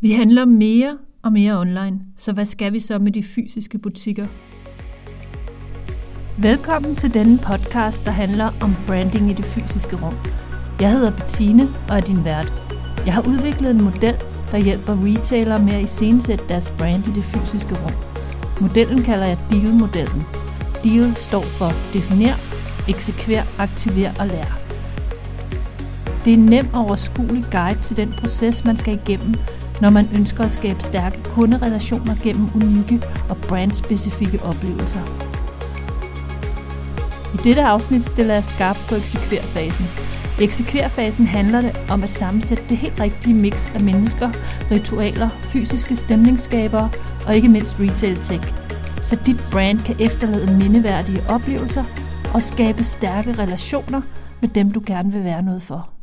Vi handler mere og mere online, så hvad skal vi så med de fysiske butikker? Velkommen til denne podcast, der handler om branding i det fysiske rum. Jeg hedder Bettine og er din vært. Jeg har udviklet en model, der hjælper retailere med at iscenesætte deres brand i det fysiske rum. Modellen kalder jeg DEAL-modellen. DEAL står for Definer, Eksekver, Aktiver og Lær. Det er en nem og overskuelig guide til den proces, man skal igennem, når man ønsker at skabe stærke kunderelationer gennem unikke og brandspecifikke oplevelser. I dette afsnit stiller jeg skarpt på eksekverfasen. I eksekverfasen handler det om at sammensætte det helt rigtige mix af mennesker, ritualer, fysiske stemningsskabere og ikke mindst retail tech, så dit brand kan efterlade mindeværdige oplevelser og skabe stærke relationer med dem, du gerne vil være noget for.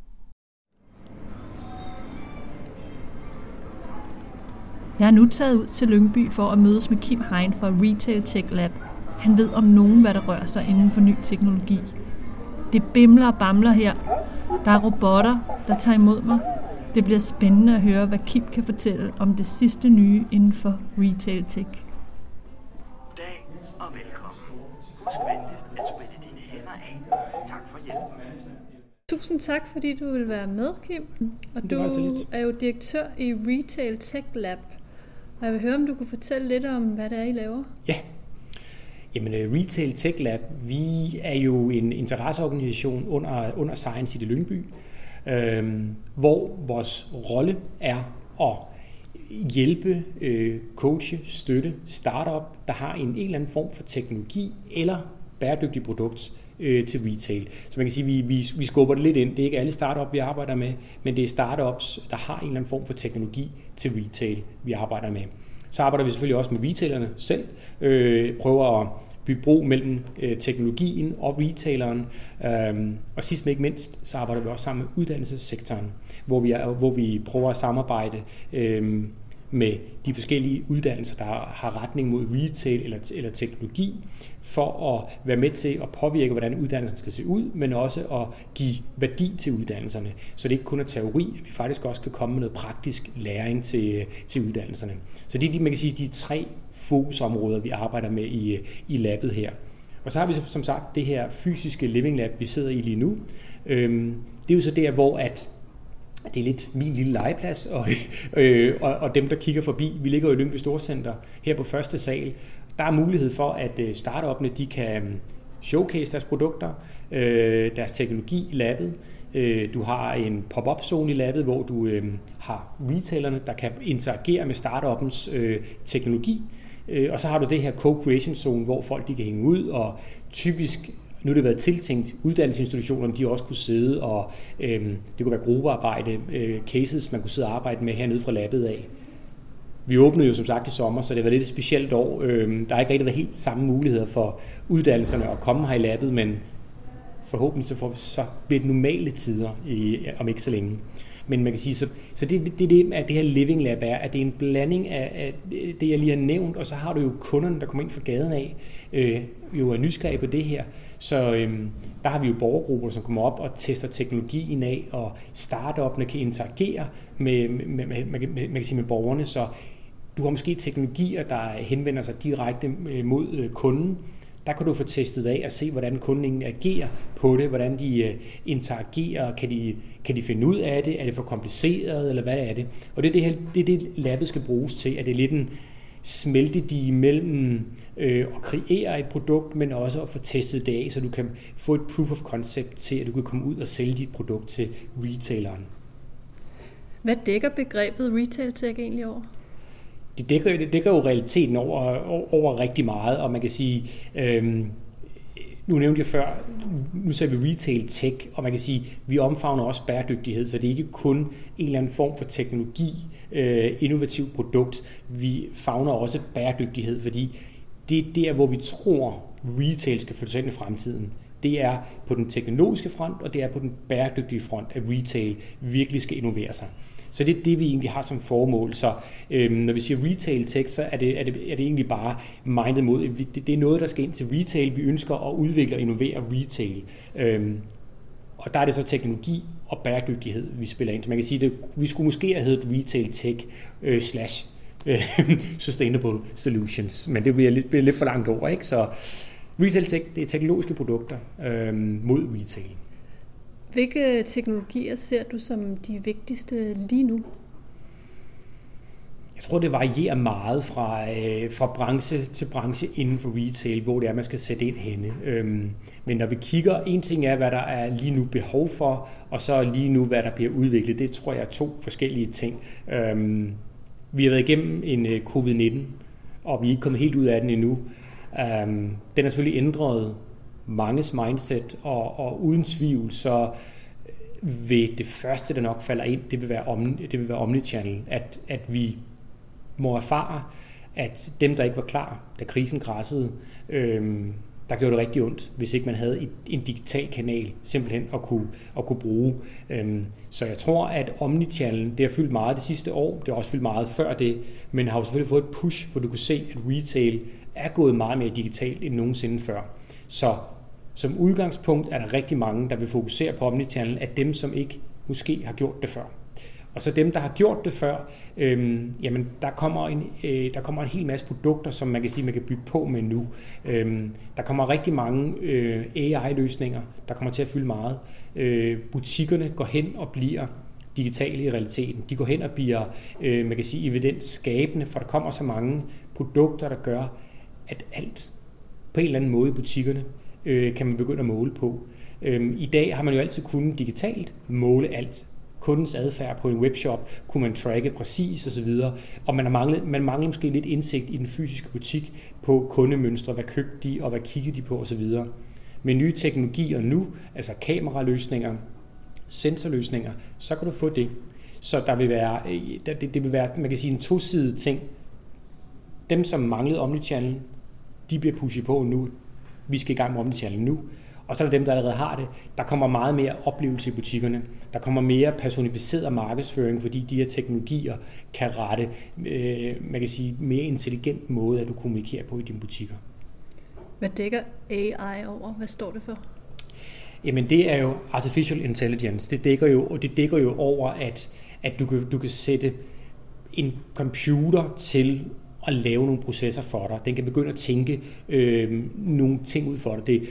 Jeg er nu taget ud til Lyngby for at mødes med Kim Hein fra Retail Tech Lab. Han ved om nogen, hvad der rører sig inden for ny teknologi. Det bimler og bamler her. Der er robotter, der tager imod mig. Det bliver spændende at høre, hvad Kim kan fortælle om det sidste nye inden for Retail Tech. Goddag og velkommen. Husk venligst at spritte dine hænder af. Tak for hjælpen. Tusind tak, fordi du vil være med, Kim. Og du var så lidt. er jo direktør i Retail Tech Lab. Og jeg vil høre, om du kunne fortælle lidt om, hvad det er, I laver. Ja. Jamen, øh, Retail Tech Lab, vi er jo en interesseorganisation under, under Science i det Lyngby, øh, hvor vores rolle er at hjælpe, øh, coache, støtte startup, der har en, en eller anden form for teknologi eller bæredygtig produkt øh, til retail. Så man kan sige, at vi, vi, vi skubber det lidt ind. Det er ikke alle startup, vi arbejder med, men det er startups, der har en eller anden form for teknologi til retail, vi arbejder med. Så arbejder vi selvfølgelig også med retailerne selv, øh, prøver at bygge bro mellem øh, teknologien og retaileren. Øhm, og sidst men ikke mindst, så arbejder vi også sammen med uddannelsessektoren, hvor vi, er, hvor vi prøver at samarbejde øh, med de forskellige uddannelser, der har retning mod retail eller, eller teknologi, for at være med til at påvirke, hvordan uddannelsen skal se ud, men også at give værdi til uddannelserne. Så det ikke kun er teori, at vi faktisk også kan komme med noget praktisk læring til, til uddannelserne. Så det er de, man kan sige, de tre fokusområder, vi arbejder med i, i labbet her. Og så har vi som sagt det her fysiske living lab, vi sidder i lige nu. Øhm, det er jo så der, hvor at det er lidt min lille legeplads, og, øh, og, og dem, der kigger forbi. Vi ligger jo i Lyngby Storcenter her på første sal. Der er mulighed for, at øh, startupne de kan mm, showcase deres produkter, øh, deres teknologi i labbet. Øh, Du har en pop-up zone i labbet, hvor du øh, har retailerne, der kan interagere med startuppens øh, teknologi. Øh, Og så har du det her co-creation zone, hvor folk de kan hænge ud, og typisk nu har det været tiltænkt, uddannelsesinstitutionerne de også kunne sidde, og øh, det kunne være gruppearbejde, øh, cases, man kunne sidde og arbejde med hernede fra labbet af. Vi åbnede jo som sagt i sommer, så det var lidt et specielt år. Øh, der har ikke rigtig været helt samme muligheder for uddannelserne at komme her i labbet, men forhåbentlig så, får vi, så lidt normale tider i, om ikke så længe. Men man kan sige, så, så det, det, det, at det her Living Lab er, at det er en blanding af, af det, jeg lige har nævnt, og så har du jo kunderne, der kommer ind fra gaden af, øh, jo er nysgerrige på det her. Så øhm, der har vi jo borgergrupper, som kommer op og tester teknologien af, og startupne kan interagere med, med, med, med, med, med, man kan sige med borgerne, så du har måske teknologier, der henvender sig direkte øh, mod øh, kunden. Der kan du få testet af og se, hvordan kunden agerer på det, hvordan de øh, interagerer, kan de, kan de finde ud af det, er det for kompliceret, eller hvad er det? Og det er det, her, det, er det labbet skal bruges til, at det er lidt en smeltedige mellem øh, at kreere et produkt, men også at få testet det af, så du kan få et proof of concept til, at du kan komme ud og sælge dit produkt til retaileren. Hvad dækker begrebet Retail Tech egentlig over? det dækker, det dækker jo realiteten over, over, rigtig meget, og man kan sige, øhm, nu nævnte jeg før, nu ser vi retail tech, og man kan sige, vi omfavner også bæredygtighed, så det er ikke kun en eller anden form for teknologi, øh, innovativ produkt, vi favner også bæredygtighed, fordi det er der, hvor vi tror, retail skal flytte sig ind i fremtiden. Det er på den teknologiske front, og det er på den bæredygtige front, at retail virkelig skal innovere sig. Så det er det, vi egentlig har som formål. Så øhm, når vi siger retail tech, så er det, er det, er det egentlig bare mindet mod, det, det er noget, der skal ind til retail. Vi ønsker at udvikle og innovere retail. Øhm, og der er det så teknologi og bæredygtighed, vi spiller ind. Så man kan sige, at vi skulle måske have heddet retail tech øh, slash sustainable solutions, men det bliver lidt, bliver lidt for langt over. Ikke? Så retail tech, det er teknologiske produkter øh, mod retail. Hvilke teknologier ser du som de vigtigste lige nu? Jeg tror, det varierer meget fra, øh, fra branche til branche inden for retail, hvor det er, man skal sætte ind henne. Øhm, men når vi kigger, en ting er, hvad der er lige nu behov for, og så lige nu, hvad der bliver udviklet. Det tror jeg er to forskellige ting. Øhm, vi har været igennem en øh, covid-19, og vi er ikke kommet helt ud af den endnu. Øhm, den har selvfølgelig ændret manges mindset, og, og uden tvivl, så øh, vil det første, der nok falder ind, det vil være, om, det vil være omnichannel. At, at vi må erfare, at dem, der ikke var klar, da krisen græssede, øhm, der gjorde det rigtig ondt, hvis ikke man havde en digital kanal simpelthen at kunne, at kunne bruge. Øhm, så jeg tror, at omnichannel, det har fyldt meget det sidste år, det har også fyldt meget før det, men har jo selvfølgelig fået et push, hvor du kan se, at retail er gået meget mere digitalt end nogensinde før. Så som udgangspunkt er der rigtig mange, der vil fokusere på omnichannel, af dem, som ikke måske har gjort det før. Og så dem, der har gjort det før, øhm, jamen der kommer, en, øh, der kommer en hel masse produkter, som man kan sige, man kan bygge på med nu. Øhm, der kommer rigtig mange øh, AI-løsninger, der kommer til at fylde meget. Øh, butikkerne går hen og bliver digitale i realiteten. De går hen og bliver, øh, man kan sige, evidensskabende, for der kommer så mange produkter, der gør, at alt på en eller anden måde i butikkerne øh, kan man begynde at måle på. Øhm, I dag har man jo altid kunnet digitalt måle alt kundens adfærd på en webshop, kunne man tracke præcis osv. Og man, har manglet, man mangler måske lidt indsigt i den fysiske butik på kundemønstre, hvad købte de og hvad kiggede de på osv. Med nye teknologier nu, altså kameraløsninger, sensorløsninger, så kan du få det. Så der vil være, øh, det, det vil være, man kan sige, en tosidig ting. Dem, som manglede omnichannel, de bliver pushet på nu. Vi skal i gang med omnichannel nu. Og så er der dem, der allerede har det. Der kommer meget mere oplevelse i butikkerne. Der kommer mere personificeret markedsføring, fordi de her teknologier kan rette, øh, man kan sige, mere intelligent måde, at du kommunikerer på i dine butikker. Hvad dækker AI over? Hvad står det for? Jamen det er jo artificial intelligence. Det dækker jo, det dækker jo over, at, at du, kan, du kan sætte en computer til at lave nogle processer for dig. Den kan begynde at tænke øh, nogle ting ud for dig. Det,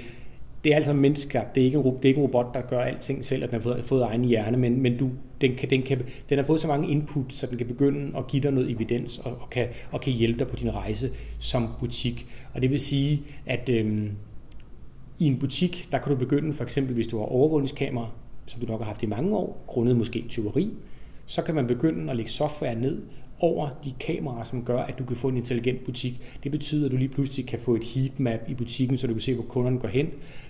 det er altså menneskeskabt. Det er ikke en, det er ikke en robot, der gør alting selv, at den har fået, fået egen hjerne, men, men du, den, kan, den, kan, den har fået så mange input, så den kan begynde at give dig noget evidens og, og, kan, og kan hjælpe dig på din rejse som butik. Og det vil sige, at øhm, i en butik, der kan du begynde, for eksempel hvis du har overvågningskamera, som du nok har haft i mange år, grundet måske tyveri, så kan man begynde at lægge software ned over de kameraer, som gør, at du kan få en intelligent butik. Det betyder, at du lige pludselig kan få et heatmap i butikken, så du kan se, hvor kunderne går hen.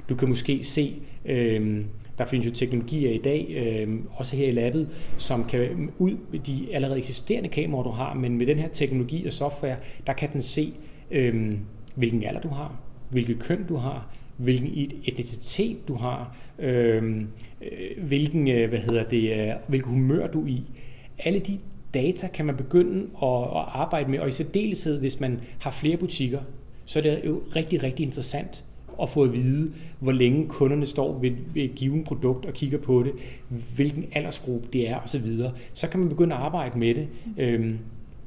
Du kan måske se, øh, der findes jo teknologier i dag, øh, også her i labbet, som kan ud med de allerede eksisterende kameraer, du har, men med den her teknologi og software, der kan den se, øh, hvilken alder du har, hvilket køn du har, hvilken etnicitet du har, øhm, øh, hvilken, øh, hvad hedder det, øh, hvilken humør du er i. Alle de data kan man begynde at, at arbejde med, og i særdeleshed, hvis man har flere butikker, så er det jo rigtig, rigtig interessant at få at vide, hvor længe kunderne står ved, ved et givet produkt og kigger på det, hvilken aldersgruppe det er osv. Så, så kan man begynde at arbejde med det. Øhm,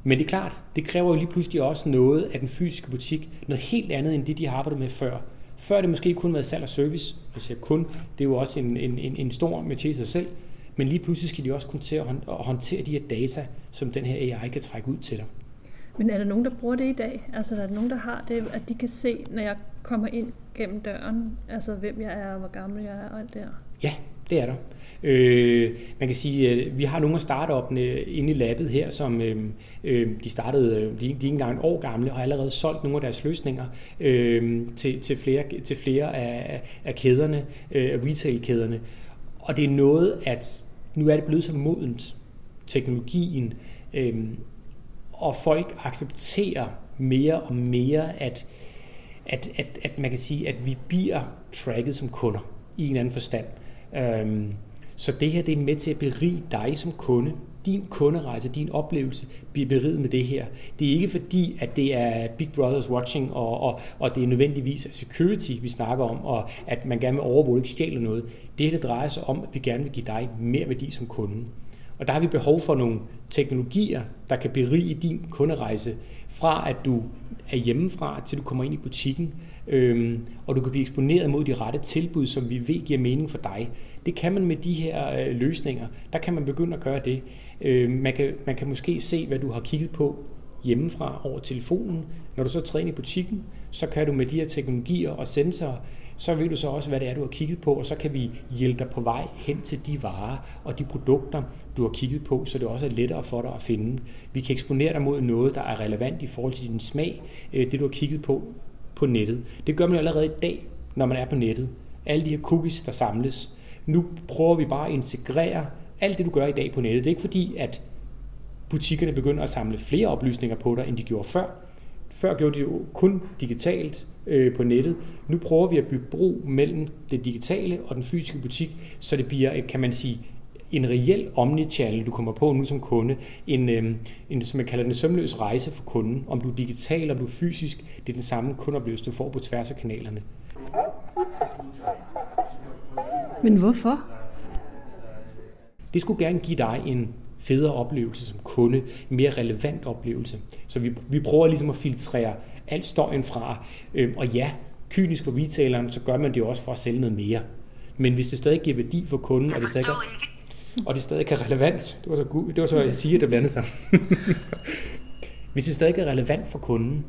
men det er klart, det kræver jo lige pludselig også noget af den fysiske butik, noget helt andet end det, de har arbejdet med før. Før det måske kun været salg og service. Jeg siger kun, det er jo også en, en, en, en stor med til sig selv. Men lige pludselig skal de også kunne til at håndtere de her data, som den her AI kan trække ud til dig. Men er der nogen, der bruger det i dag? Altså er der nogen, der har det, at de kan se, når jeg kommer ind gennem døren, altså hvem jeg er, hvor gammel jeg er og alt det her? Ja, det er der. Øh, man kan sige, at vi har nogle af startup'ene inde i labbet her, som øh, de startede, øh, de, de er ikke engang et år gamle, og har allerede solgt nogle af deres løsninger øh, til, til, flere, til flere af, af kæderne, øh, af retail-kæderne. Og det er noget, at nu er det blevet så modent, teknologien, øh, og folk accepterer mere og mere, at, at, at, at man kan sige, at vi bliver tracket som kunder i en anden forstand. Øhm, så det her det er med til at berige dig som kunde, din kunderejse, din oplevelse bliver beriget med det her. Det er ikke fordi, at det er Big Brothers watching, og, og, og det er nødvendigvis security, vi snakker om, og at man gerne vil overvåge, ikke stjæle noget. Det her det drejer sig om, at vi gerne vil give dig mere værdi som kunde. Og der har vi behov for nogle teknologier, der kan berige din kunderejse fra at du er hjemmefra, til du kommer ind i butikken, øhm, og du kan blive eksponeret mod de rette tilbud, som vi ved giver mening for dig. Det kan man med de her øh, løsninger. Der kan man begynde at gøre det. Øh, man, kan, man kan måske se, hvad du har kigget på hjemmefra over telefonen. Når du så træder ind i butikken, så kan du med de her teknologier og sensorer så ved du så også, hvad det er, du har kigget på, og så kan vi hjælpe dig på vej hen til de varer og de produkter, du har kigget på, så det også er lettere for dig at finde. Vi kan eksponere dig mod noget, der er relevant i forhold til din smag, øh, det du har kigget på på nettet. Det gør man allerede i dag, når man er på nettet. Alle de her cookies, der samles. Nu prøver vi bare at integrere alt det, du gør i dag på nettet. Det er ikke fordi, at butikkerne begynder at samle flere oplysninger på dig, end de gjorde før. Før gjorde de jo kun digitalt øh, på nettet. Nu prøver vi at bygge bro mellem det digitale og den fysiske butik, så det bliver, kan man sige, en reel omnichannel, du kommer på nu som kunde. En, øh, en som jeg kalder den sømløs rejse for kunden. Om du er digital, om du er fysisk, det er den samme kundeoplevelse, du får på tværs af kanalerne. Men hvorfor? Det skulle gerne give dig en federe oplevelse som kunde, en mere relevant oplevelse. Så vi, vi prøver ligesom at filtrere alt støjen fra. Øhm, og ja, kynisk for retaileren, så gør man det jo også for at sælge noget mere. Men hvis det stadig giver værdi for kunden, og det stadig, og det stadig er relevant, det var så, det var så jeg siger, det blandede sig. hvis det stadig er relevant for kunden,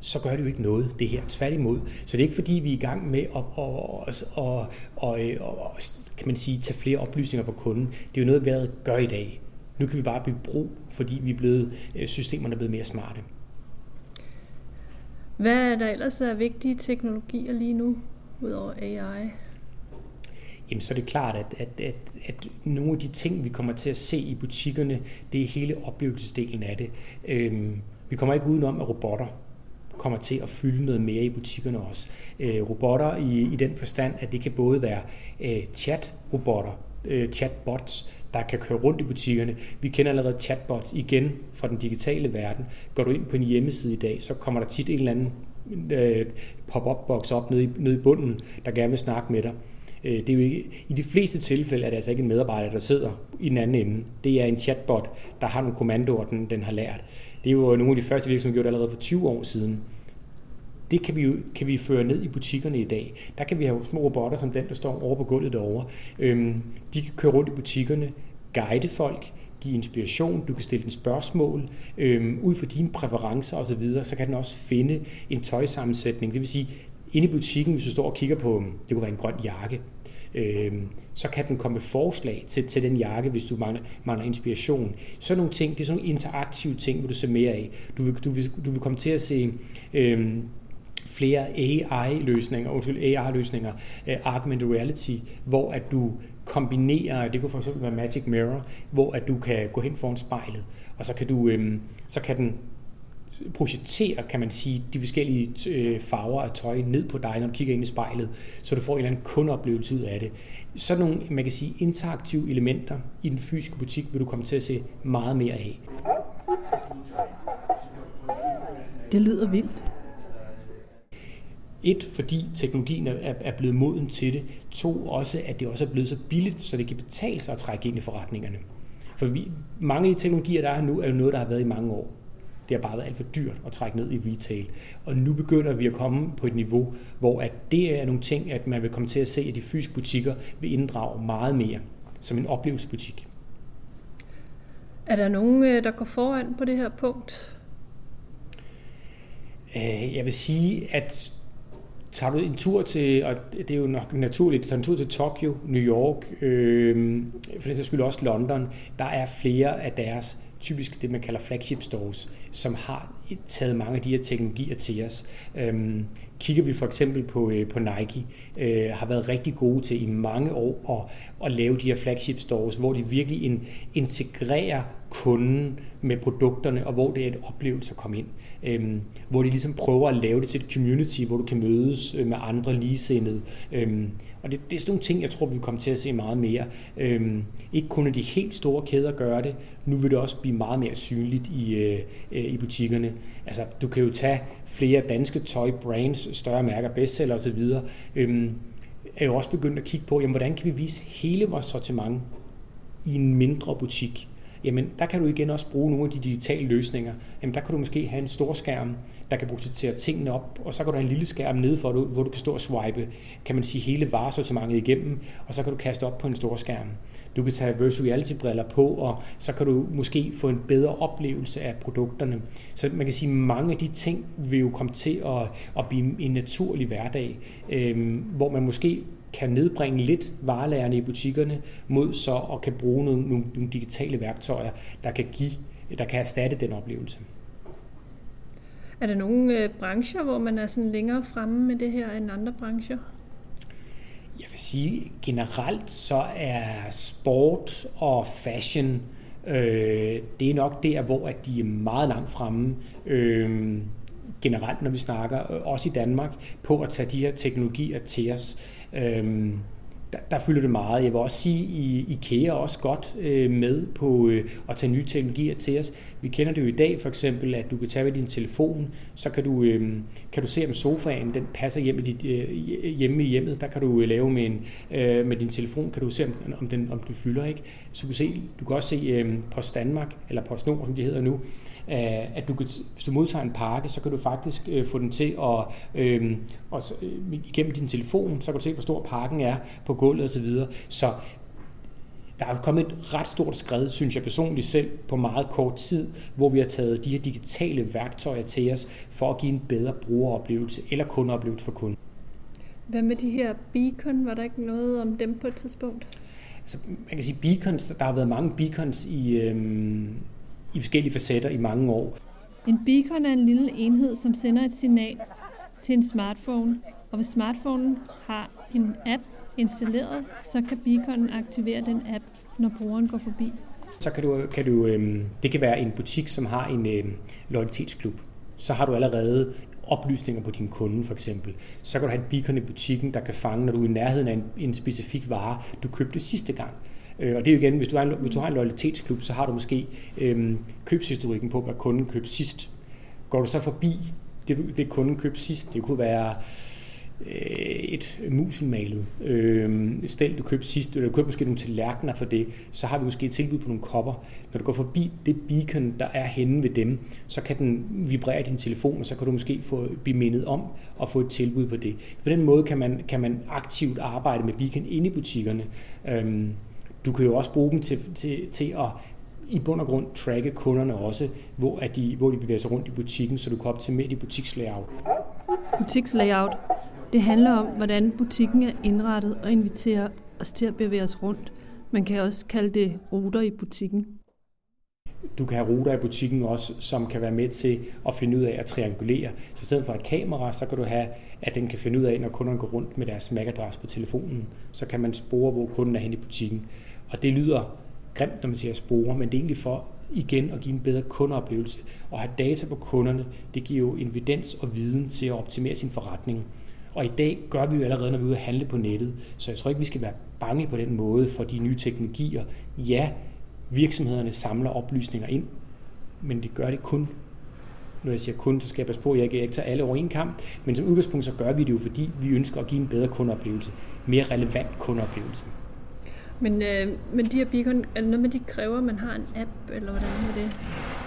så gør det jo ikke noget, det her. Tværtimod. Så det er ikke fordi, vi er i gang med at, at, at, at, at, at kan man sige, tage flere oplysninger på kunden. Det er jo noget, vi allerede gør i dag. Nu kan vi bare bygge bro, fordi vi er blevet, øh, systemerne er blevet mere smarte. Hvad er der ellers af vigtige teknologier lige nu, udover AI? Jamen, så er det klart, at, at, at, at nogle af de ting, vi kommer til at se i butikkerne, det er hele oplevelsesdelen af det. Øhm, vi kommer ikke udenom, at robotter kommer til at fylde noget mere i butikkerne også. Øh, robotter i, i den forstand, at det kan både være øh, chat-robotter, øh, chatbots, der kan køre rundt i butikkerne. Vi kender allerede chatbots igen fra den digitale verden. Går du ind på en hjemmeside i dag, så kommer der tit en eller anden øh, pop-up-boks op nede i, nede i bunden, der gerne vil snakke med dig. Øh, det er jo ikke, I de fleste tilfælde er det altså ikke en medarbejder, der sidder i den anden ende. Det er en chatbot, der har nogle kommandoer, den, den har lært. Det er jo nogle af de første virksomheder, der gjorde allerede for 20 år siden. Det kan vi, jo, kan vi føre ned i butikkerne i dag. Der kan vi have små robotter som den, der står over på gulvet derovre. Øhm, de kan køre rundt i butikkerne, guide folk, give inspiration, du kan stille den spørgsmål, øhm, ud fra dine præferencer osv., så kan den også finde en tøjsammensætning. Det vil sige, inde i butikken, hvis du står og kigger på, det kunne være en grøn jakke, øh, så kan den komme med forslag til, til den jakke, hvis du mangler, mangler inspiration. Sådan nogle ting, det er sådan nogle interaktive ting, vil du se mere af. Du vil, du vil, du vil komme til at se øhm, Øh, flere AI-løsninger, undskyld, AR-løsninger, uh, augmented reality, hvor at du kombinerer, det kunne for eksempel være Magic Mirror, hvor at du kan gå hen foran spejlet, og så kan du, øhm, så kan den projicere, kan man sige, de forskellige øh, farver af tøj ned på dig, når du kigger ind i spejlet, så du får en eller anden kundeoplevelse ud af det. Sådan nogle, man kan sige, interaktive elementer i den fysiske butik vil du komme til at se meget mere af. Det lyder vildt. Et, fordi teknologien er, er blevet moden til det. To, også at det også er blevet så billigt, så det kan betale sig at trække ind i forretningerne. For vi, mange af de teknologier, der er nu, er jo noget, der har været i mange år. Det har bare været alt for dyrt at trække ned i retail. Og nu begynder vi at komme på et niveau, hvor at det er nogle ting, at man vil komme til at se, at de fysiske butikker vil inddrage meget mere som en oplevelsesbutik. Er der nogen, øh, der går foran på det her punkt? Øh, jeg vil sige, at tager du en tur til, og det er jo nok naturligt, tager en tur til Tokyo, New York, øh, for den skyld også London, der er flere af deres typisk det, man kalder flagship stores, som har taget mange af de her teknologier til os. Øhm, kigger vi for eksempel på, øh, på Nike, øh, har været rigtig gode til i mange år at, at lave de her flagship stores, hvor de virkelig in, integrerer kunden med produkterne, og hvor det er et oplevelse at komme ind. Øhm, hvor de ligesom prøver at lave det til et community, hvor du kan mødes øh, med andre ligesindede. Øhm, og det, det er sådan nogle ting, jeg tror, vi vil komme til at se meget mere. Øhm, ikke kun de helt store kæder gør det, nu vil det også blive meget mere synligt i, øh, øh i butikkerne. Altså, du kan jo tage flere danske tøj brands, større mærker, bestseller osv., øhm, er jo også begyndt at kigge på, jamen, hvordan kan vi vise hele vores sortiment i en mindre butik jamen der kan du igen også bruge nogle af de digitale løsninger. Jamen der kan du måske have en stor skærm, der kan projektere tingene op, og så kan du have en lille skærm nede for, hvor du kan stå og swipe, kan man sige, hele varesortimentet igennem, og så kan du kaste op på en stor skærm. Du kan tage virtual reality briller på, og så kan du måske få en bedre oplevelse af produkterne. Så man kan sige, at mange af de ting vil jo komme til at, at blive en naturlig hverdag, øh, hvor man måske kan nedbringe lidt varelagerne i butikkerne mod så at kan bruge nogle, nogle, nogle digitale værktøjer, der kan give, der kan erstatte den oplevelse. Er der nogle øh, brancher, hvor man er sådan længere fremme med det her end andre brancher? Jeg vil sige, generelt så er sport og fashion, øh, det er nok der, hvor at de er meget langt fremme. Øh, generelt, når vi snakker, også i Danmark, på at tage de her teknologier til os. Øhm, der, der fylder det meget. Jeg vil også sige, at IKEA er også godt øh, med på øh, at tage nye teknologier til os. Vi kender det jo i dag for eksempel, at du kan tage med din telefon, så kan du, øh, kan du se, om sofaen den passer hjemme i, dit, øh, hjemme i hjemmet. Der kan du øh, lave med, en, øh, med din telefon, kan du se, om, om, den, om den fylder. ikke. Så du kan, se, du kan også se øh, Post Danmark, eller PostNord, som de hedder nu, at du kan, hvis du modtager en pakke, så kan du faktisk øh, få den til at, øh, og, øh, igennem din telefon, så kan du se, hvor stor pakken er på gulvet osv. Så, så der er kommet et ret stort skridt, synes jeg personligt selv, på meget kort tid, hvor vi har taget de her digitale værktøjer til os, for at give en bedre brugeroplevelse eller kundeoplevelse for kunden. Hvad med de her beacon? Var der ikke noget om dem på et tidspunkt? Altså, man kan sige beacons, der har været mange beacons i, øhm, i forskellige facetter i mange år. En beacon er en lille enhed, som sender et signal til en smartphone, og hvis smartphonen har en app installeret, så kan beaconen aktivere den app, når brugeren går forbi. Så kan du, kan du øhm, det kan være en butik, som har en øhm, loyalitetsklub. Så har du allerede oplysninger på din kunde for eksempel. Så kan du have et beacon i butikken, der kan fange, når du er i nærheden af en, en specifik vare, du købte sidste gang. Øh, og det er jo igen, hvis du har en, hvis du har en loyalitetsklub, så har du måske øhm, købshistorikken på, hvad kunden købte sidst. Går du så forbi det, det kunden købte sidst, det kunne være øh, et musenmalet øh, stel, du købte sidst, eller du købte måske nogle tallerkener for det, så har vi måske et tilbud på nogle kopper. Når du går forbi det beacon, der er henne ved dem, så kan den vibrere din telefon, og så kan du måske få, blive mindet om at få et tilbud på det. På den måde kan man, kan man aktivt arbejde med beacon inde i butikkerne. Øh, du kan jo også bruge dem til, til, til at i bund og grund tracke kunderne også, hvor, at de, hvor de bevæger sig rundt i butikken, så du kan optimere dit butikslayout. Butikslayout. Det handler om, hvordan butikken er indrettet og inviterer os til at bevæge os rundt. Man kan også kalde det ruter i butikken. Du kan have ruter i butikken også, som kan være med til at finde ud af at triangulere. Så i stedet for et kamera, så kan du have, at den kan finde ud af, når kunderne går rundt med deres MAC-adresse på telefonen, så kan man spore, hvor kunden er hen i butikken. Og det lyder grimt, når man siger spore, men det er egentlig for igen at give en bedre kundeoplevelse. Og have data på kunderne, det giver jo evidens og viden til at optimere sin forretning. Og i dag gør vi jo allerede, når vi er ude at handle på nettet. Så jeg tror ikke, vi skal være bange på den måde for de nye teknologier. Ja, virksomhederne samler oplysninger ind, men det gør det kun når jeg siger kun, så skal jeg passe på, at jeg ikke tager alle over en kamp, men som udgangspunkt så gør vi det jo, fordi vi ønsker at give en bedre kundeoplevelse, mere relevant kundeoplevelse. Men, øh, men de her beacon, er det noget med, de kræver, at man har en app, eller hvordan er det?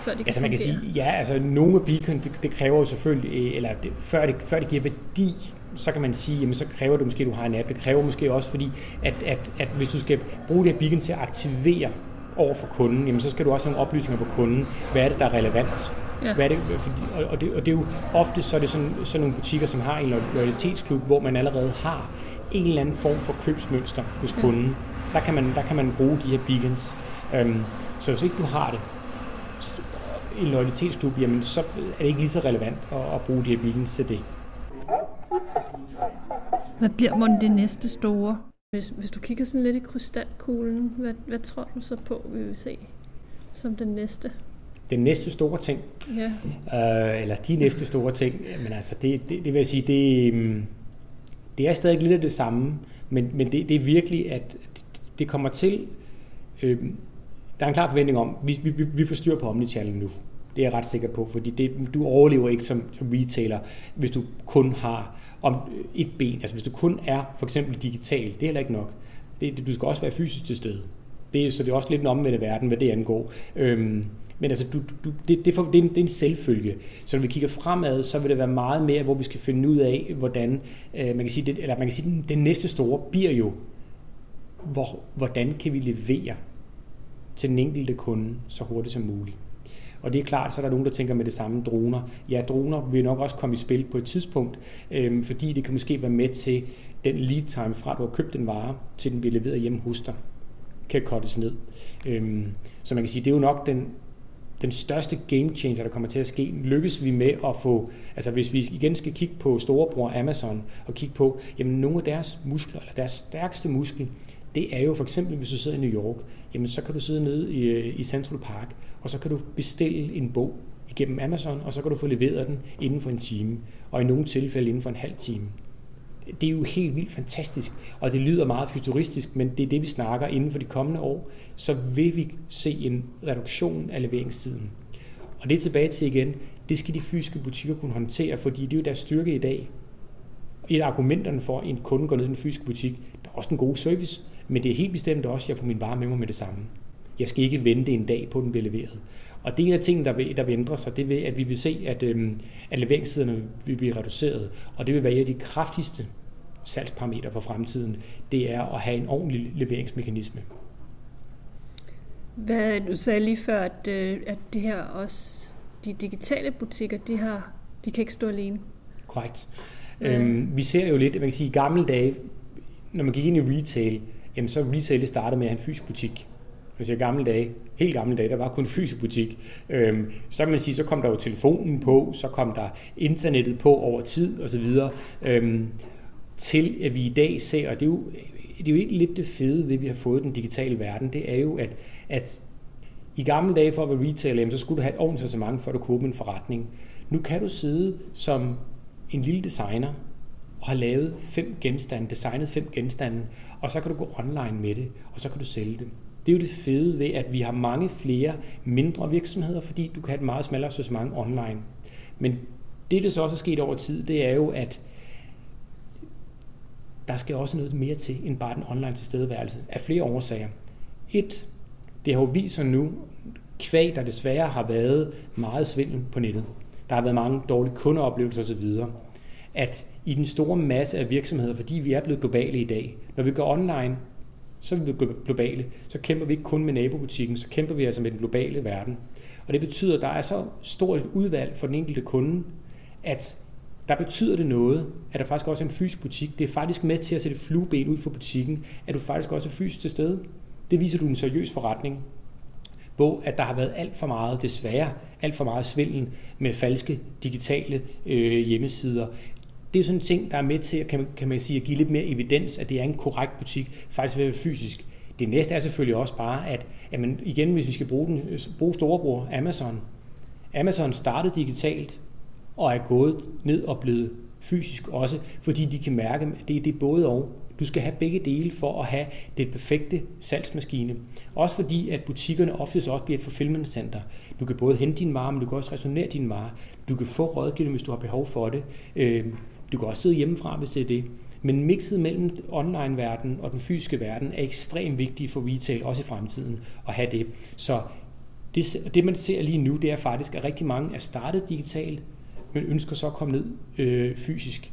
Før de kan altså man kan sige, ja, altså nogle af beacon, det, det kræver jo selvfølgelig, øh, eller det, før, det, før det giver værdi, så kan man sige, jamen så kræver det måske, at du har en app. Det kræver måske også, fordi at, at, at hvis du skal bruge det her beacon til at aktivere over for kunden, jamen så skal du også have nogle oplysninger på kunden. Hvad er det, der er relevant? Ja. Hvad er det, fordi, og, det, og det er jo ofte så er det sådan, sådan nogle butikker, som har en loyalitetsklub, hvor man allerede har en eller anden form for købsmønster hos kunden. Ja der kan man, der kan man bruge de her beacons. Øhm, så hvis ikke du har det i en loyalitetsklub, jamen så er det ikke lige så relevant at, at bruge de her beacons til det. Hvad bliver man det næste store? Hvis, hvis du kigger sådan lidt i krystalkuglen, hvad, hvad tror du så på, vi vil se som den næste? Den næste store ting? Ja. Øh, eller de næste store ting? Men altså, det, det, det vil jeg sige, det, øhm, det er stadig lidt af det samme Men, men det, det er virkelig, at det kommer til... Øh, der er en klar forventning om, vi, vi, vi får styr på omnichannel nu. Det er jeg ret sikker på, fordi det, du overlever ikke som, som retailer, hvis du kun har om øh, et ben. Altså hvis du kun er for eksempel digital, det er heller ikke nok. Det, du skal også være fysisk til stede. Det, så det er også lidt en omvendt verden, hvad det angår. Øhm, men altså, du, du, det, det, for, det, er en, det er en selvfølge. Så når vi kigger fremad, så vil det være meget mere, hvor vi skal finde ud af, hvordan, øh, man kan sige, det, eller man kan sige, den, den næste store bliver jo, hvor, hvordan kan vi levere til den enkelte kunde så hurtigt som muligt. Og det er klart, så er der nogen, der tænker med det samme droner. Ja, droner vil nok også komme i spil på et tidspunkt, øh, fordi det kan måske være med til den lead time fra, du har købt en vare, til den bliver leveret hjemme hos dig, kan kortes ned. Øh, så man kan sige, det er jo nok den, den største game changer, der kommer til at ske. Lykkes vi med at få, altså hvis vi igen skal kigge på storebror Amazon og kigge på, jamen nogle af deres muskler, eller deres stærkeste muskel, det er jo for eksempel, hvis du sidder i New York, jamen så kan du sidde nede i, øh, i Central Park, og så kan du bestille en bog igennem Amazon, og så kan du få leveret den inden for en time, og i nogle tilfælde inden for en halv time. Det er jo helt vildt fantastisk, og det lyder meget futuristisk, men det er det, vi snakker inden for de kommende år, så vil vi se en reduktion af leveringstiden. Og det er tilbage til igen, det skal de fysiske butikker kunne håndtere, fordi det er jo deres styrke i dag. Et af argumenterne for, at en kunde går ned i en fysisk butik, der er også en god service, men det er helt bestemt også, at jeg får min vare med mig med det samme. Jeg skal ikke vente en dag på, at den bliver leveret. Og det er en af tingene, der vil, der vil ændre sig. Det vil, at vi vil se, at, øhm, at leveringstiderne vil blive reduceret. Og det vil være et af de kraftigste salgsparametre for fremtiden. Det er at have en ordentlig leveringsmekanisme. Hvad, du sagde lige før, at, øh, at det her også, de digitale butikker, de, har, de kan ikke stå alene. Korrekt. Øhm, vi ser jo lidt, man kan sige, i gamle dage, når man gik ind i retail, jamen så retail startede med at have en fysisk butik. Altså i gamle dage, helt gamle dage, der var kun fysisk butik. Øhm, så kan man sige, så kom der jo telefonen på, så kom der internettet på over tid osv. Øhm, til at vi i dag ser, og det er jo, det er jo ikke lidt det fede ved, at vi har fået den digitale verden, det er jo, at, at i gamle dage for at være retailer, så skulle du have et ordentligt sortiment, for at du kunne en forretning. Nu kan du sidde som en lille designer og har lavet fem genstande, designet fem genstande, og så kan du gå online med det, og så kan du sælge det. Det er jo det fede ved, at vi har mange flere mindre virksomheder, fordi du kan have et meget smallere sortiment online. Men det, der så også er sket over tid, det er jo, at der skal også noget mere til end bare den online tilstedeværelse af flere årsager. Et, det har jo vist sig nu, kvæg, der desværre har været meget svindel på nettet. Der har været mange dårlige kundeoplevelser osv. At i den store masse af virksomheder, fordi vi er blevet globale i dag, når vi går online, så er vi globale. Så kæmper vi ikke kun med nabobutikken, så kæmper vi altså med den globale verden. Og det betyder, at der er så stort et udvalg for den enkelte kunde, at der betyder det noget, at der faktisk også er en fysisk butik. Det er faktisk med til at sætte flueben ud for butikken, at du faktisk også er fysisk til stede. Det viser du en seriøs forretning, hvor at der har været alt for meget, desværre, alt for meget svindel med falske digitale øh, hjemmesider. Det er sådan en ting, der er med til at, kan, kan man sige, at give lidt mere evidens, at det er en korrekt butik, faktisk ved at være fysisk. Det næste er selvfølgelig også bare, at jamen igen, hvis vi skal bruge, den, bruge storebror Amazon. Amazon startede digitalt, og er gået ned og blevet fysisk også, fordi de kan mærke, at det, det er både og. Du skal have begge dele for at have det perfekte salgsmaskine. Også fordi, at butikkerne ofte også bliver et fulfillment center. Du kan både hente din varer, men du kan også returnere din varer. Du kan få rådgivning, hvis du har behov for det. Øhm, du kan også sidde hjemmefra, hvis det er det. Men mixet mellem online-verden og den fysiske verden er ekstremt vigtigt for retail, også i fremtiden, at have det. Så det, det man ser lige nu, det er faktisk, at rigtig mange er startet digitalt, men ønsker så at komme ned øh, fysisk.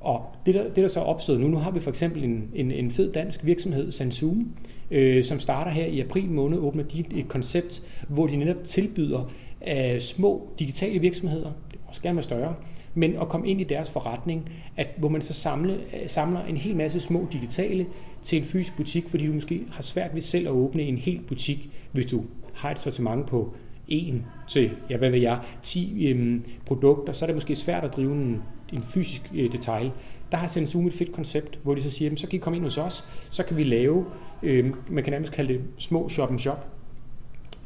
Og det der, det, der så er opstået nu, nu har vi for eksempel en, en, en fed dansk virksomhed, Sansum, øh, som starter her i april måned, åbner de et koncept, hvor de netop tilbyder øh, små digitale virksomheder, også gerne med større, men at komme ind i deres forretning, at, hvor man så samle, øh, samler en hel masse små digitale til en fysisk butik, fordi du måske har svært ved selv at åbne en hel butik, hvis du har et sortiment på en til, ja, hvad ved jeg, 10 øhm, produkter, så er det måske svært at drive en, en fysisk øh, detail. Der har Sensum et fedt koncept, hvor de så siger, jamen, så kan I komme ind hos os, så kan vi lave, øh, man kan nærmest kalde det små shop and shop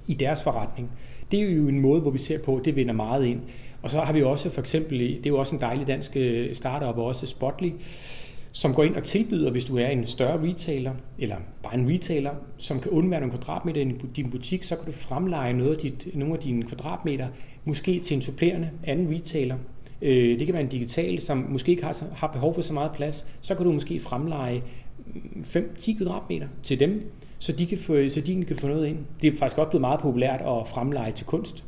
i deres forretning. Det er jo en måde, hvor vi ser på, at det vinder meget ind. Og så har vi også for eksempel, det er jo også en dejlig dansk øh, startup, også Spotly, som går ind og tilbyder, hvis du er en større retailer, eller bare en retailer, som kan undvære nogle kvadratmeter i din butik, så kan du fremleje noget af dit, nogle af dine kvadratmeter, måske til en supplerende anden retailer. Øh, det kan være en digital, som måske ikke har, har behov for så meget plads. Så kan du måske fremleje mm, 5-10 kvadratmeter til dem, så de, kan få, så de kan få noget ind. Det er faktisk også blevet meget populært at fremleje til kunst.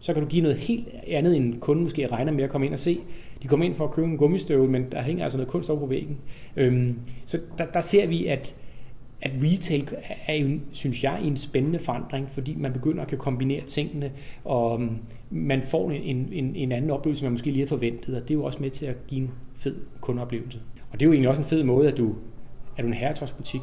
Så kan du give noget helt andet, end kunden måske regner med at komme ind og se. De kommer ind for at købe en gummistøvle, men der hænger altså noget kunst over på væggen. Øhm, så der, der ser vi, at, at retail er jo, synes jeg, en spændende forandring, fordi man begynder at kan kombinere tingene, og øhm, man får en, en, en anden oplevelse, man måske lige har forventet, og det er jo også med til at give en fed kundeoplevelse. Og det er jo egentlig også en fed måde, at du er du en herretøjsbutik,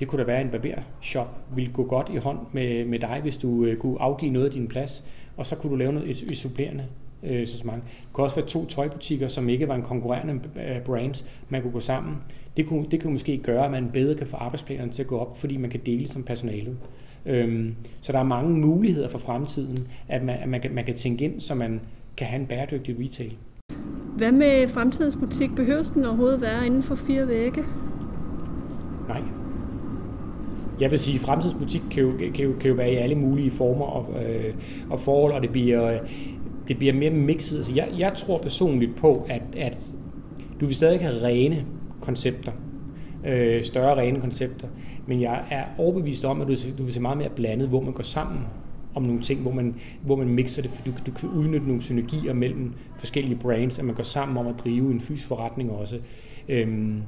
det kunne da være en barbershop, ville gå godt i hånd med, med dig, hvis du øh, kunne afgive noget af din plads, og så kunne du lave noget, et, et supplerende øh, sortiment. Det kunne også være to tøjbutikker, som ikke var en konkurrerende øh, brand, man kunne gå sammen. Det kunne, det kunne måske gøre, at man bedre kan få arbejdsplanerne til at gå op, fordi man kan dele som personalet. Øhm, så der er mange muligheder for fremtiden, at man, at man, kan, man kan tænke ind, så man kan have en bæredygtig retail. Hvad med fremtidens butik? Behøver den overhovedet være inden for fire vægge? Nej. Jeg vil sige, at fremtidsbutik kan jo, kan, jo, kan jo være i alle mulige former og, øh, og forhold, og det bliver, det bliver mere mixet. Altså jeg, jeg tror personligt på, at, at du vil stadig have rene koncepter, øh, større rene koncepter, men jeg er overbevist om, at du, du vil se meget mere blandet, hvor man går sammen om nogle ting, hvor man, hvor man mixer det, for du, du kan udnytte nogle synergier mellem forskellige brands, at man går sammen om at drive en fysisk forretning også. Øhm,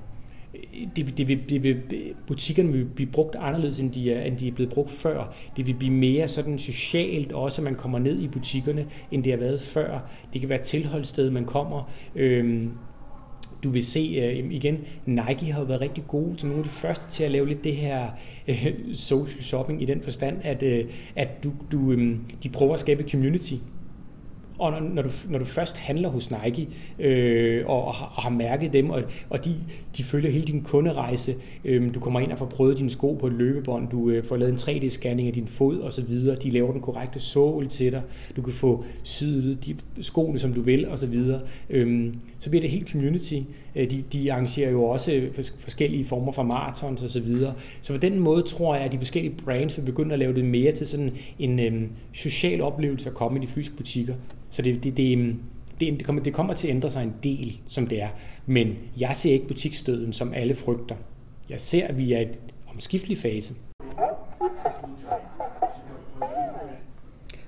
det, det, vil, det vil, butikkerne vil blive brugt anderledes, end de, er, end de er blevet brugt før. Det vil blive mere sådan socialt også, at man kommer ned i butikkerne, end det har været før. Det kan være et tilholdssted, man kommer. Øhm, du vil se øh, igen, Nike har jo været rigtig gode som nogle af de første til at lave lidt det her øh, social shopping i den forstand, at, øh, at du, du, øh, de prøver at skabe community. Og når, når, du, når du først handler hos Nike øh, og, og, har, og har mærket dem, og, og de, de følger hele din kunderejse, øh, du kommer ind og får prøvet dine sko på et løbebånd, du øh, får lavet en 3D-scanning af din fod osv., de laver den korrekte sål til dig, du kan få syet de skoene, som du vil osv., øh, så bliver det helt community. Øh, de, de arrangerer jo også forskellige former for marathons osv., så, videre. så på den måde tror jeg, at de forskellige brands vil begynde at lave det mere til sådan en øh, social oplevelse at komme i de fysiske butikker. Så det, det, det, det, det, kommer, det kommer til at ændre sig en del, som det er. Men jeg ser ikke butikstøden, som alle frygter. Jeg ser, at vi er i en omskiftelig fase.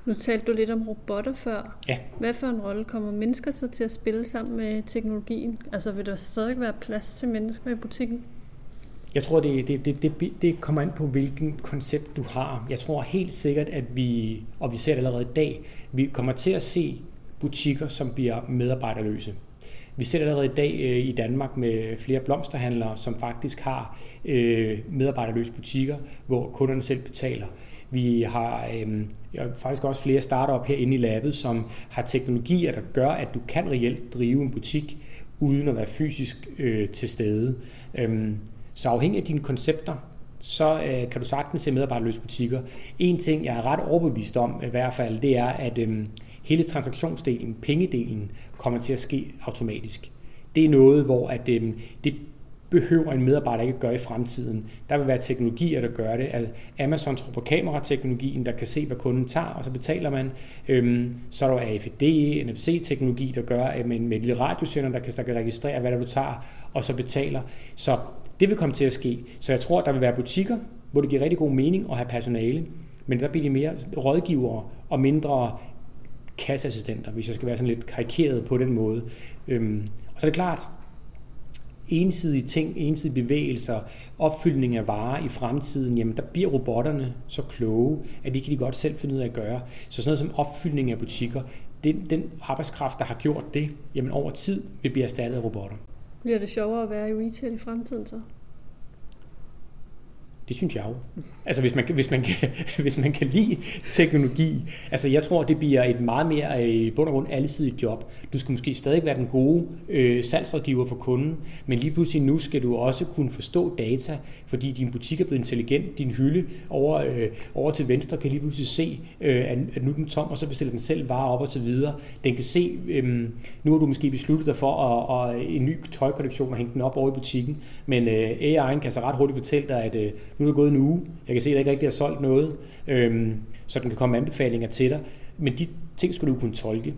Nu talte du lidt om robotter før. Ja. Hvad for en rolle kommer mennesker så til at spille sammen med teknologien? Altså vil der stadig være plads til mennesker i butikken? Jeg tror, det, det, det, det, det kommer an på, hvilken koncept du har. Jeg tror helt sikkert, at vi, og vi ser det allerede i dag, vi kommer til at se butikker, som bliver medarbejderløse. Vi ser det allerede i dag øh, i Danmark med flere blomsterhandlere, som faktisk har øh, medarbejderløse butikker, hvor kunderne selv betaler. Vi har øh, faktisk også flere startup herinde i labbet, som har teknologier, der gør, at du kan reelt drive en butik uden at være fysisk øh, til stede. Øhm, så afhængig af dine koncepter, så øh, kan du sagtens se medarbejderløse butikker. En ting, jeg er ret overbevist om i hvert fald, det er, at øh, hele transaktionsdelen, pengedelen, kommer til at ske automatisk. Det er noget, hvor at, øh, det behøver en medarbejder ikke at gøre i fremtiden. Der vil være teknologier, der gør det. Amazon tror på kamerateknologien, der kan se, hvad kunden tager, og så betaler man. Øhm, så er der AFD, NFC-teknologi, der gør, at man med et lille radiosender, der kan, der kan registrere, hvad der du tager, og så betaler. Så det vil komme til at ske. Så jeg tror, der vil være butikker, hvor det giver rigtig god mening at have personale, men der bliver de mere rådgivere og mindre kasseassistenter, hvis jeg skal være sådan lidt karikeret på den måde. Øhm, og så er det klart, ensidige ting, ensidige bevægelser, opfyldning af varer i fremtiden, jamen der bliver robotterne så kloge, at de kan de godt selv finde ud af at gøre. Så sådan noget som opfyldning af butikker, den, den arbejdskraft, der har gjort det, jamen over tid vil blive erstattet af robotter. Bliver det sjovere at være i retail i fremtiden så? Det synes jeg jo. Altså hvis man, hvis man, kan, hvis man kan lide teknologi, altså jeg tror, det bliver et meget mere øh, i bund og grund alsidigt job. Du skal måske stadig være den gode øh, salgsrådgiver for kunden, men lige pludselig nu skal du også kunne forstå data, fordi din butik er blevet intelligent, din hylde over, øh, over til venstre kan lige pludselig se, øh, at, at nu er den tom, og så bestiller den selv varer op og så videre. Den kan se, øh, nu har du måske besluttet dig for at, at en ny tøjkollektion og hænge den op over i butikken, men øh, AI'en kan så ret hurtigt fortælle dig, at øh, nu er der gået en uge, jeg kan se, at der ikke rigtig har solgt noget, øhm, så den kan komme anbefalinger til dig. Men de ting skal du kunne tolke.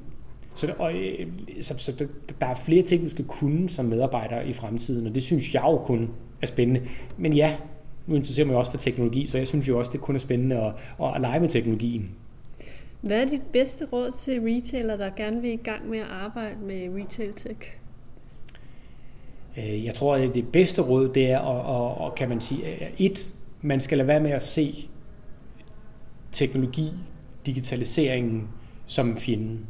Så, og, øh, så, så der, der er flere ting, du skal kunne som medarbejder i fremtiden, og det synes jeg jo kun er spændende. Men ja, nu interesserer mig også for teknologi, så jeg synes jo også, det kun er spændende at, at lege med teknologien. Hvad er dit bedste råd til retailer, der gerne vil i gang med at arbejde med retail tech? Øh, jeg tror, at det bedste råd, det er, at, og kan man sige, et, man skal lade være med at se teknologi, digitaliseringen som fjenden.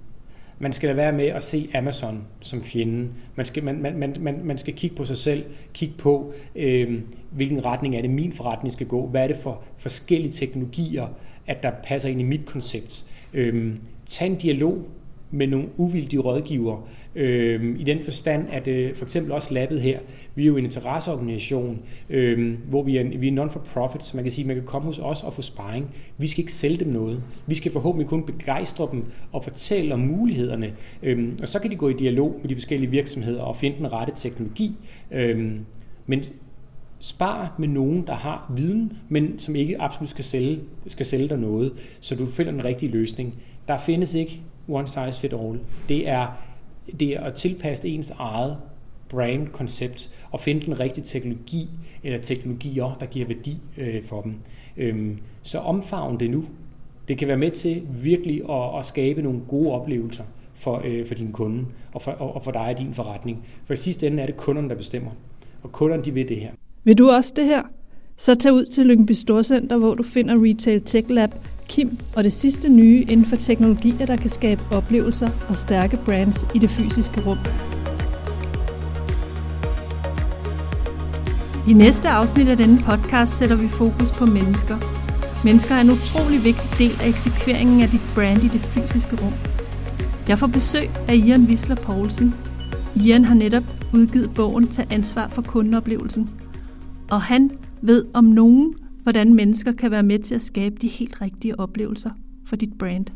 Man skal lade være med at se Amazon som fjenden. Man skal, man, man, man, man skal kigge på sig selv, kigge på, øh, hvilken retning er det, min forretning skal gå. Hvad er det for forskellige teknologier, at der passer ind i mit koncept. Øh, tag en dialog med nogle uvildige rådgiver, Øh, I den forstand, at øh, for eksempel også labbet her, vi er jo en interesseorganisation, øh, hvor vi er, vi er non-for-profit, så man kan sige, at man kan komme hos os og få sparring. Vi skal ikke sælge dem noget. Vi skal forhåbentlig kun begejstre dem og fortælle om mulighederne. Øh, og så kan de gå i dialog med de forskellige virksomheder og finde den rette teknologi. Øh, men spar med nogen, der har viden, men som ikke absolut skal sælge, skal sælge dig noget, så du finder den rigtige løsning. Der findes ikke one size fit all. Det er, det er at tilpasse ens eget brand-koncept og finde den rigtige teknologi eller teknologier, der giver værdi øh, for dem. Øhm, så omfavn det nu. Det kan være med til virkelig at, at skabe nogle gode oplevelser for, øh, for din kunde og for, og for dig og din forretning. For i sidste ende er det kunderne, der bestemmer. Og kunderne, de vil det her. Vil du også det her? Så tag ud til Lyngby Storcenter, hvor du finder Retail Tech Lab, Kim og det sidste nye inden for teknologier, der kan skabe oplevelser og stærke brands i det fysiske rum. I næste afsnit af denne podcast sætter vi fokus på mennesker. Mennesker er en utrolig vigtig del af eksekveringen af dit brand i det fysiske rum. Jeg får besøg af Ian Wisler Poulsen. Ian har netop udgivet bogen Tag ansvar for kundeoplevelsen. Og han ved om nogen, hvordan mennesker kan være med til at skabe de helt rigtige oplevelser for dit brand.